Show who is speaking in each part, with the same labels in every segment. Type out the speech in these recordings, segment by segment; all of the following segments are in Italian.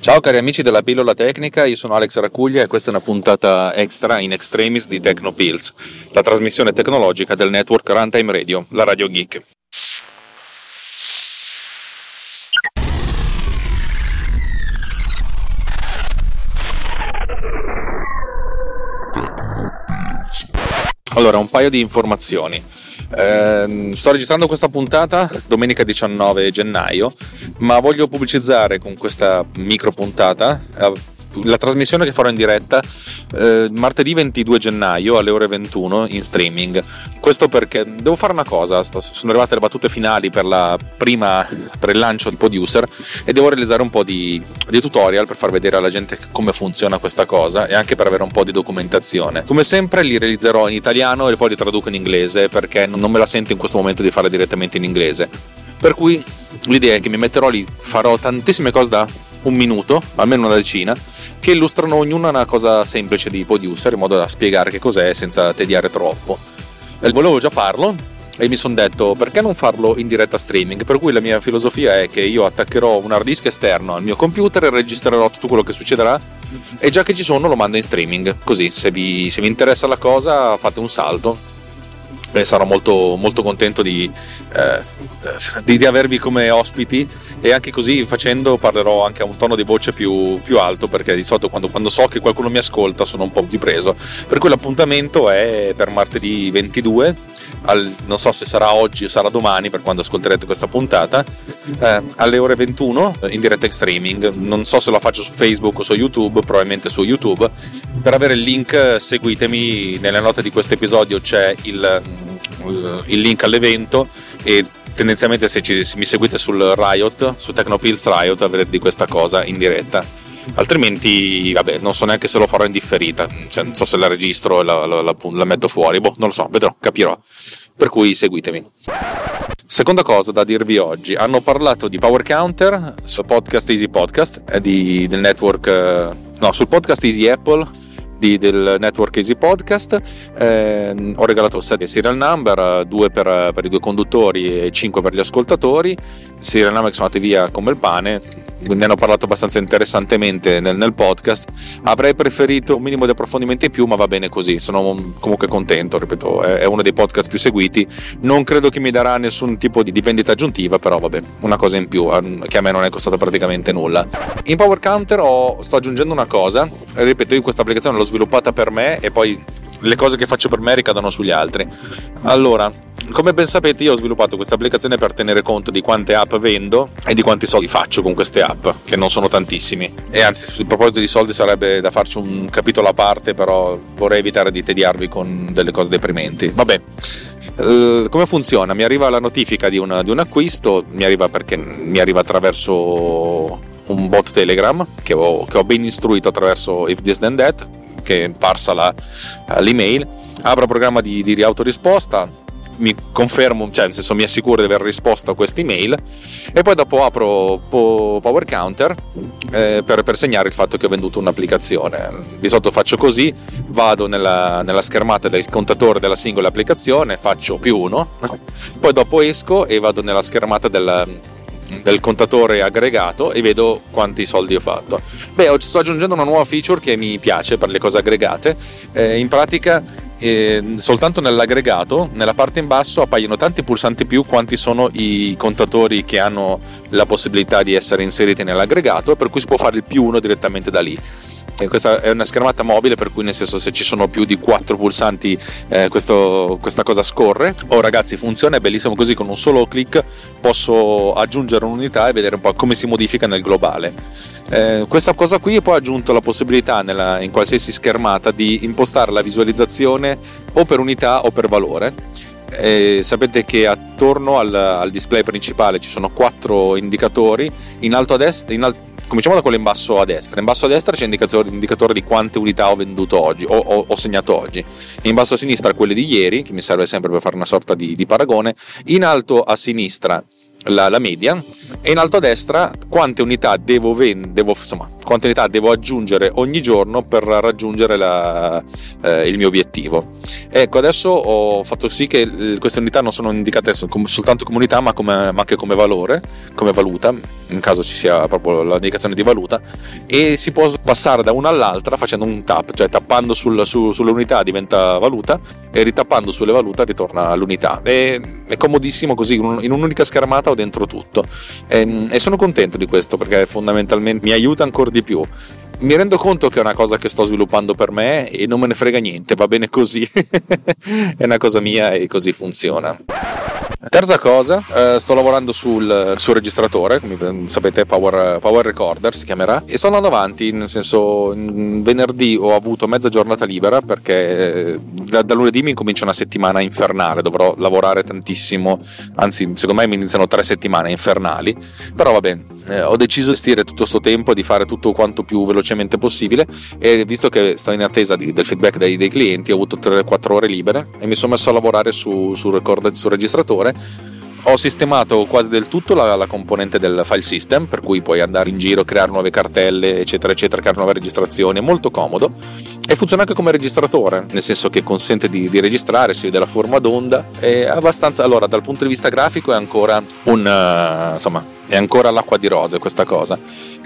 Speaker 1: Ciao cari amici della pillola tecnica, io sono Alex Racuglia e questa è una puntata extra in extremis di Tecnopills, la trasmissione tecnologica del network Runtime Radio, la Radio Geek. Allora, un paio di informazioni. Eh, sto registrando questa puntata domenica 19 gennaio, ma voglio pubblicizzare con questa micro puntata eh, la trasmissione che farò in diretta eh, martedì 22 gennaio alle ore 21 in streaming. Questo perché devo fare una cosa, sto, sono arrivate le battute finali per, la prima, per il lancio di Producer e devo realizzare un po' di, di, tutorial per far vedere alla gente come funziona questa cosa e anche per avere un po' di documentazione. Come sempre li realizzerò in italiano e poi li traduco in inglese perché non me la sento in questo momento di farle direttamente in inglese. Per cui l'idea è che mi metterò lì, farò tantissime cose da un minuto, almeno una decina, che illustrano ognuna una cosa semplice di producer in modo da spiegare che cos'è senza tediare troppo. E volevo già farlo e mi sono detto perché non farlo in diretta streaming? Per cui la mia filosofia è che io attaccherò un hard disk esterno al mio computer e registrerò tutto quello che succederà e già che ci sono lo mando in streaming. Così se vi, se vi interessa la cosa fate un salto e sarò molto, molto contento di, eh, di, di, avervi come ospiti. E anche così facendo parlerò anche a un tono di voce più, più alto perché di solito quando, quando, so che qualcuno mi ascolta sono un po' più preso. Per cui l'appuntamento è per martedì 22 al, non so se sarà oggi o sarà domani per quando ascolterete questa puntata eh, alle ore 21 in diretta in streaming. Non so se lo faccio su Facebook o su YouTube probabilmente su YouTube. Per avere il link seguitemi. Nelle note di questo episodio c'è il, il link all'evento e tendenzialmente se, ci, se mi seguite sul Riot, su Tecnopills Riot, avrete di questa cosa in diretta. Altrimenti, vabbè, non so neanche se lo farò in differita, cioè, non so se la registro e la, la, la, la metto fuori, boh, non lo so, vedrò, capirò. Per cui seguitemi. Seconda cosa da dirvi oggi, hanno parlato di Power Counter sul podcast Easy Podcast di, del network, eh, no, sul podcast Easy Apple di, del network Easy Podcast. Eh, ho regalato 7 serial number, 2 per, per, i due conduttori e 5 per gli ascoltatori. Serial number che sono andati via come il pane. Ne hanno parlato abbastanza interessantemente nel, nel, podcast. Avrei preferito un minimo di approfondimento in più, ma va bene così. Sono comunque contento. Ripeto, è, è uno dei podcast più seguiti. Non credo che mi darà nessun tipo di, di vendita aggiuntiva, però vabbè, una cosa in più che a me non è costata praticamente nulla. In Power Counter ho, sto aggiungendo una cosa. Ripeto, io questa applicazione l'ho sviluppata per me e poi le cose che faccio per me ricadono sugli altri. Allora, come ben sapete, io ho sviluppato questa applicazione per tenere conto di quante app vendo e di quanti soldi faccio con queste app, che non sono tantissimi. E anzi, sul proposito di soldi sarebbe da farci un capitolo a parte, però vorrei evitare di tediarvi con delle cose deprimenti. Vabbè. Uh, come funziona? Mi arriva la notifica di, una, di un acquisto, mi arriva mi arriva attraverso un bot Telegram che ho, che ho ben istruito attraverso If This Then That che parsa la, l'email apro programma di, di autorisposta mi confermo, cioè nel senso mi assicuro di aver risposto a questa email e poi dopo apro Power Counter eh, per, per, segnare il fatto che ho venduto un'applicazione. Di solito faccio così, vado nella, nella schermata del contatore della singola applicazione, faccio più uno, poi dopo esco e vado nella schermata del, del contatore aggregato e vedo quanti soldi ho fatto. Beh, sto aggiungendo una nuova feature che mi piace per le cose aggregate. Eh, in pratica, eh, soltanto nell'aggregato, nella parte in basso appaiono tanti pulsanti più quanti sono i contatori che hanno la possibilità di essere inseriti nell'aggregato, per cui si può fare il più uno direttamente da lì questa è una schermata mobile per cui nel senso se ci sono più di 4 pulsanti eh, questo, questa cosa scorre. Oh ragazzi funziona è bellissimo così con un solo clic posso aggiungere un'unità e vedere un po' come si modifica nel globale. Eh, questa cosa qui poi ha aggiunto la possibilità nella, in qualsiasi schermata di impostare la visualizzazione o per unità o per valore. Eh, sapete che attorno al, al, display principale ci sono quattro indicatori in alto a destra in, al, cominciamo da quello in basso a destra. In basso a destra c'è l'indicatore, di quante unità ho venduto oggi, o ho, ho, segnato oggi. In basso a sinistra quelle di ieri, che mi serve sempre per fare una sorta di, di paragone. In alto a sinistra la, la, media e in alto a destra quante unità devo vendere, insomma, quante unità devo aggiungere ogni giorno per raggiungere la, eh, il mio obiettivo. Ecco, adesso ho fatto sì che queste unità non sono indicate soltanto come unità, ma, come, ma anche come valore, come valuta, in caso ci sia proprio l'indicazione di valuta, e si può passare da una all'altra facendo un tap, cioè tappando sul, su, sulle unità diventa valuta e ritappando sulle valute ritorna all'unità. E, è comodissimo così, in un'unica schermata ho dentro tutto. E, e sono contento di questo perché fondamentalmente mi aiuta ancora di più mi rendo conto che è una cosa che sto sviluppando per me e non me ne frega niente, va bene così. è una cosa mia e così funziona. Terza cosa, eh, sto lavorando sul, sul, registratore, come sapete Power, Power, Recorder si chiamerà, e sto andando avanti, nel senso venerdì ho avuto mezza giornata libera perché eh, da, da, lunedì mi comincia una settimana infernale, dovrò lavorare tantissimo, anzi secondo me mi iniziano tre settimane infernali, però va bene, eh, ho deciso di gestire tutto questo tempo, di fare tutto quanto più velocemente possibile e visto che sto in attesa di, del feedback dei, dei, clienti ho avuto 3-4 ore libere e mi sono messo a lavorare su, su record, sul registratore ho sistemato quasi del tutto la, la, componente del file system, per cui puoi andare in giro, creare nuove cartelle, eccetera, eccetera, creare nuove registrazioni, è molto comodo. E funziona anche come registratore, nel senso che consente di, di registrare, si vede la forma d'onda, è abbastanza, allora dal punto di vista grafico è ancora un, uh, insomma, è ancora l'acqua di rose questa cosa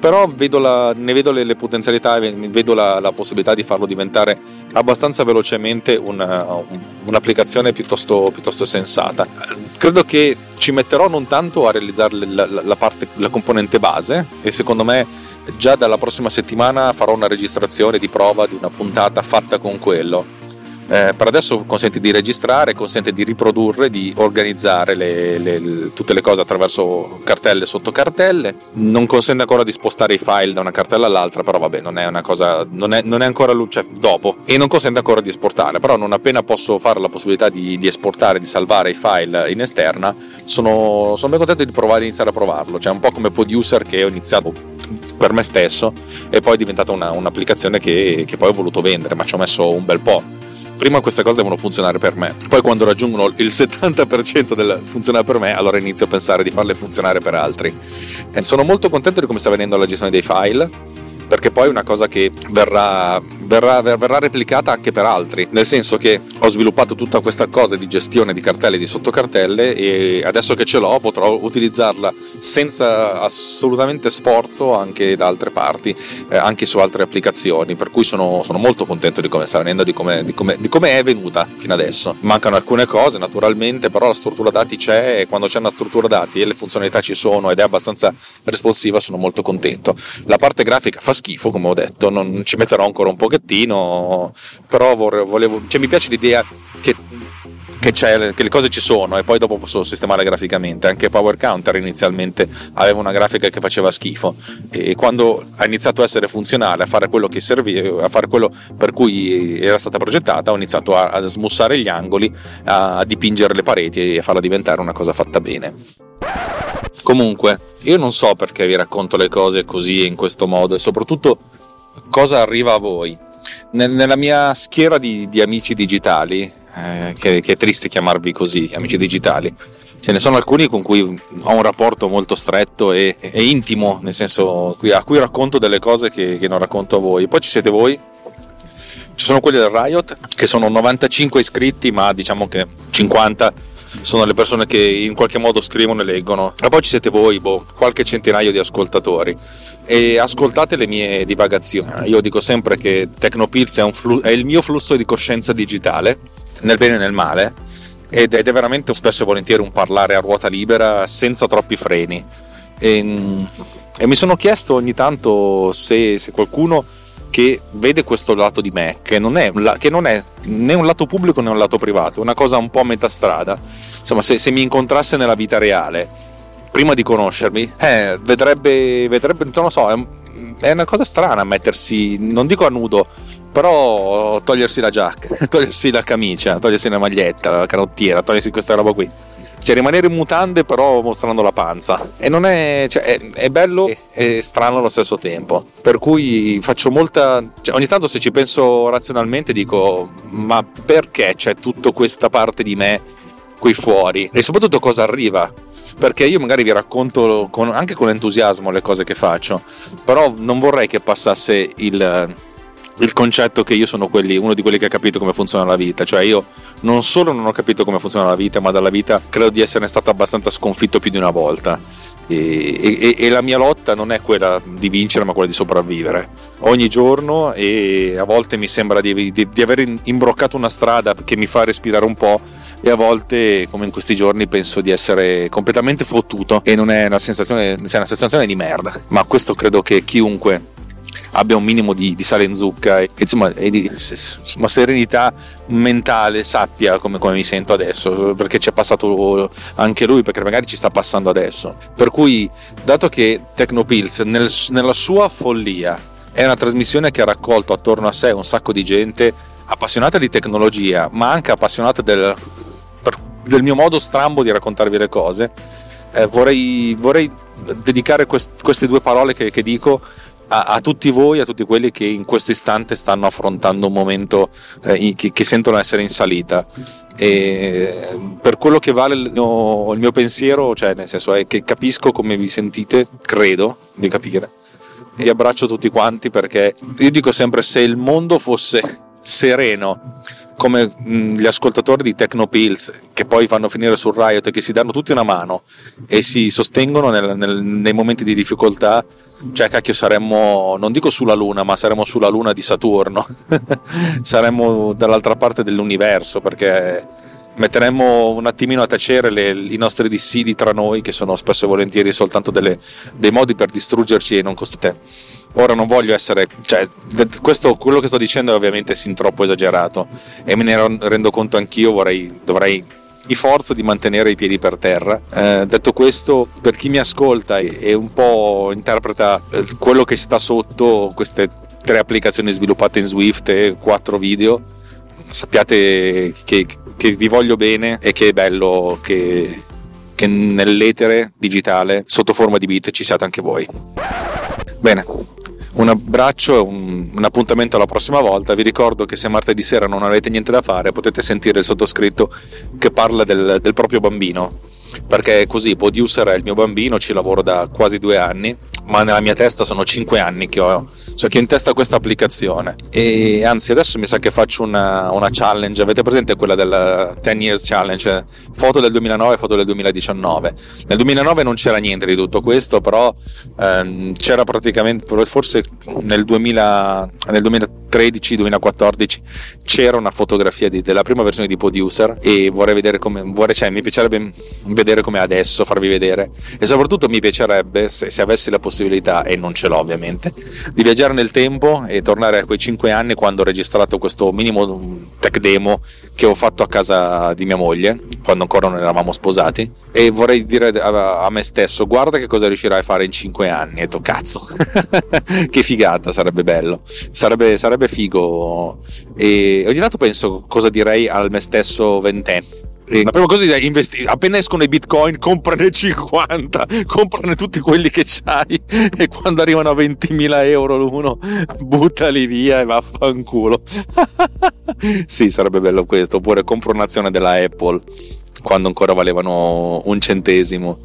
Speaker 1: però vedo la, ne vedo le, le potenzialità vedo la, la, possibilità di farlo diventare abbastanza velocemente una, un'applicazione piuttosto, piuttosto, sensata. Credo che ci metterò non tanto a realizzare la, la, parte, la componente base e secondo me già dalla prossima settimana farò una registrazione di prova di una puntata fatta con quello eh, per adesso consente di registrare, consente di riprodurre, di organizzare le, le, tutte le cose attraverso cartelle sotto cartelle, non consente ancora di spostare i file da una cartella all'altra, però vabbè non è una cosa, non è, non è ancora luce dopo. E non consente ancora di esportare, però non appena posso fare la possibilità di, di esportare, di salvare i file in esterna, sono, sono ben contento di provare, iniziare a provarlo, cioè un po' come Producer che ho iniziato per me stesso e poi è diventata una, un'applicazione che, che poi ho voluto vendere, ma ci ho messo un bel po' prima queste cose devono funzionare per me, poi quando raggiungono il 70% del funzionare per me, allora inizio a pensare di farle funzionare per altri. E sono molto contento di come sta venendo la gestione dei file, perché poi è una cosa che verrà verrà, verrà, replicata anche per altri, nel senso che ho sviluppato tutta questa cosa di gestione di cartelle e di sottocartelle e adesso che ce l'ho potrò utilizzarla senza assolutamente sforzo anche da altre parti, eh, anche su altre applicazioni, per cui sono, sono, molto contento di come sta venendo, di come, di, come, di come è venuta fino adesso. Mancano alcune cose naturalmente, però la struttura dati c'è e quando c'è una struttura dati e le funzionalità ci sono ed è abbastanza responsiva sono molto contento. La parte grafica fa schifo, come ho detto, non ci metterò ancora un pochettino però volevo, cioè, mi piace l'idea che, che, che, le cose ci sono e poi dopo posso sistemare graficamente. Anche Power Counter inizialmente aveva una grafica che faceva schifo e quando ha iniziato a essere funzionale, a fare quello serviva, a fare quello per cui era stata progettata, ho iniziato a, a smussare gli angoli, a dipingere le pareti e a farla diventare una cosa fatta bene. Comunque, io non so perché vi racconto le cose così in questo modo e soprattutto cosa arriva a voi nella mia schiera di, di amici digitali, eh, che, che, è triste chiamarvi così, amici digitali, ce ne sono alcuni con cui ho un rapporto molto stretto e, e intimo, nel senso a cui racconto delle cose che, che non racconto a voi. Poi ci siete voi, ci sono quelli del Riot, che sono 95 iscritti, ma diciamo che 50 sono le persone che in qualche modo scrivono e leggono. E poi ci siete voi, boh, qualche centinaio di ascoltatori. E ascoltate le mie divagazioni. Io dico sempre che Tecnopilz è, flu- è il mio flusso di coscienza digitale, nel bene e nel male, ed è veramente spesso e volentieri un parlare a ruota libera senza troppi freni. E, e mi sono chiesto ogni tanto se, se qualcuno che vede questo lato di me, che non, è, che non è né un lato pubblico né un lato privato, una cosa un po' a metà strada. Insomma, se, se mi incontrasse nella vita reale, prima di conoscermi, eh, vedrebbe, vedrebbe, non lo so, è, è una cosa strana mettersi, non dico a nudo, però togliersi la giacca, togliersi la camicia, togliersi la maglietta, la canottiera, togliersi questa roba qui. Cioè rimanere in mutande però mostrando la panza. E non è, cioè, è, è bello e è strano allo stesso tempo. Per cui faccio molta cioè, ogni tanto se ci penso razionalmente dico ma perché c'è tutta questa parte di me qui fuori? E soprattutto cosa arriva? Perché io magari vi racconto con, anche con entusiasmo le cose che faccio, però non vorrei che passasse il, il concetto che io sono quelli, uno di quelli che ha capito come funziona la vita, cioè io non solo non ho capito come funziona la vita, ma dalla vita credo di essere stato abbastanza sconfitto più di una volta. E, e, e, la mia lotta non è quella di vincere, ma quella di sopravvivere ogni giorno. E a volte mi sembra di, di, di aver imbroccato una strada che mi fa respirare un po'. E a volte, come in questi giorni, penso di essere completamente fottuto e non è una sensazione, è una sensazione di merda. Ma questo credo che chiunque abbia un minimo di, di sale in zucca e, insomma, e di una serenità mentale sappia come, come, mi sento adesso perché ci è passato anche lui perché magari ci sta passando adesso. Per cui dato che Tecnopills nel, nella sua follia è una trasmissione che ha raccolto attorno a sé un sacco di gente appassionata di tecnologia ma anche appassionata del, del mio modo strambo di raccontarvi le cose eh, vorrei, vorrei, dedicare quest, queste due parole che, che dico a, a, tutti voi, a tutti quelli che in questo istante stanno affrontando un momento eh, che, che, sentono essere in salita. E per quello che vale il mio, il mio pensiero, cioè nel senso è che capisco come vi sentite, credo di capire. Vi abbraccio tutti quanti perché io dico sempre se il mondo fosse sereno come gli ascoltatori di Tecnopills che poi fanno finire sul Riot e che si danno tutti una mano e si sostengono nel, nel, nei momenti di difficoltà. Cioè cacchio saremmo non dico sulla luna ma saremmo sulla luna di Saturno. Saremmo dall'altra parte dell'universo perché metteremmo un attimino a tacere le, i nostri dissidi tra noi che sono spesso e volentieri soltanto delle, dei modi per distruggerci e non costruire ora non voglio essere cioè, questo, quello che sto dicendo è ovviamente sin troppo esagerato e me ne rendo conto anch'io vorrei, dovrei mi forzo di mantenere i piedi per terra. Eh, detto questo, per chi mi ascolta e, e un po' interpreta eh, quello che sta sotto queste tre applicazioni sviluppate in Swift e quattro video, sappiate che, che vi voglio bene e che è bello che, che nell'etere digitale sotto forma di beat ci siate anche voi. Bene, un abbraccio e un, un, appuntamento alla prossima volta. Vi ricordo che se martedì sera non avete niente da fare potete sentire il sottoscritto che parla del, del proprio bambino. Perché così, Producer è il mio bambino, ci lavoro da quasi due anni ma nella mia testa sono 5 anni che ho, cioè che ho in testa questa applicazione. E anzi adesso mi sa che faccio una, una challenge, avete presente quella del 10 years challenge, foto del 2009 e foto del 2019. Nel 2009 non c'era niente di tutto questo, però ehm, c'era praticamente, forse nel, 2000, nel 2013-2014 c'era una fotografia di, della prima versione di Producer e vorrei vedere come, vorrei, cioè, mi piacerebbe vedere come adesso, farvi vedere. E soprattutto mi piacerebbe se, se avessi la possibilità e non ce l'ho ovviamente, di viaggiare nel tempo e tornare a quei 5 anni quando ho registrato questo minimo tech demo che ho fatto a casa di mia moglie, quando ancora non eravamo sposati, e vorrei dire a, me stesso, guarda che cosa riuscirai a fare in 5 anni, e to cazzo, che figata, sarebbe bello, sarebbe, sarebbe figo, e ogni tanto penso cosa direi al me stesso ventenne la prima cosa è investire. Appena escono i bitcoin, comprane 50, comprane tutti quelli che c'hai e quando arrivano a 20.000 euro l'uno, buttali via e vaffanculo. sì, sarebbe bello questo. Oppure compro un'azione della Apple quando ancora valevano un centesimo.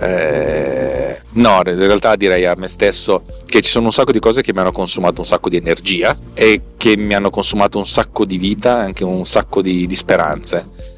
Speaker 1: Eh, no, in realtà direi a me stesso che ci sono un sacco di cose che mi hanno consumato un sacco di energia e che mi hanno consumato un sacco di vita, anche un sacco di, di speranze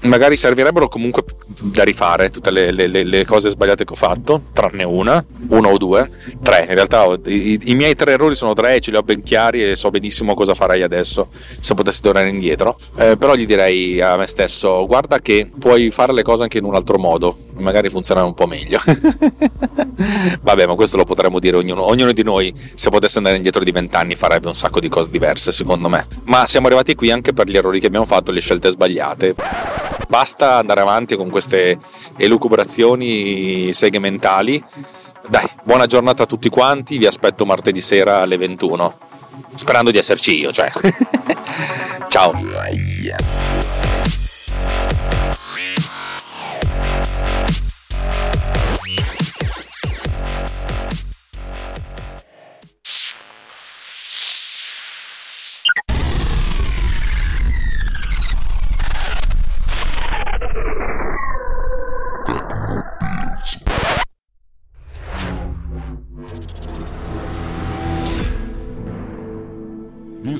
Speaker 1: magari servirebbero comunque da rifare tutte le, le, le, cose sbagliate che ho fatto, tranne una, uno o due, tre. In realtà i, i, miei tre errori sono tre, ce li ho ben chiari e so benissimo cosa farei adesso se potessi tornare indietro. Eh, però gli direi a me stesso: guarda che puoi fare le cose anche in un altro modo, magari funzionare un po' meglio. Vabbè, ma questo lo potremmo dire ognuno, ognuno di noi, se potesse andare indietro di vent'anni, farebbe un sacco di cose diverse, secondo me. Ma siamo arrivati qui anche per gli errori che abbiamo fatto, le scelte sbagliate. Basta andare avanti con queste elucubrazioni segmentali. Dai, buona giornata a tutti quanti, vi aspetto martedì sera alle 21. Sperando di esserci io, cioè. Ciao.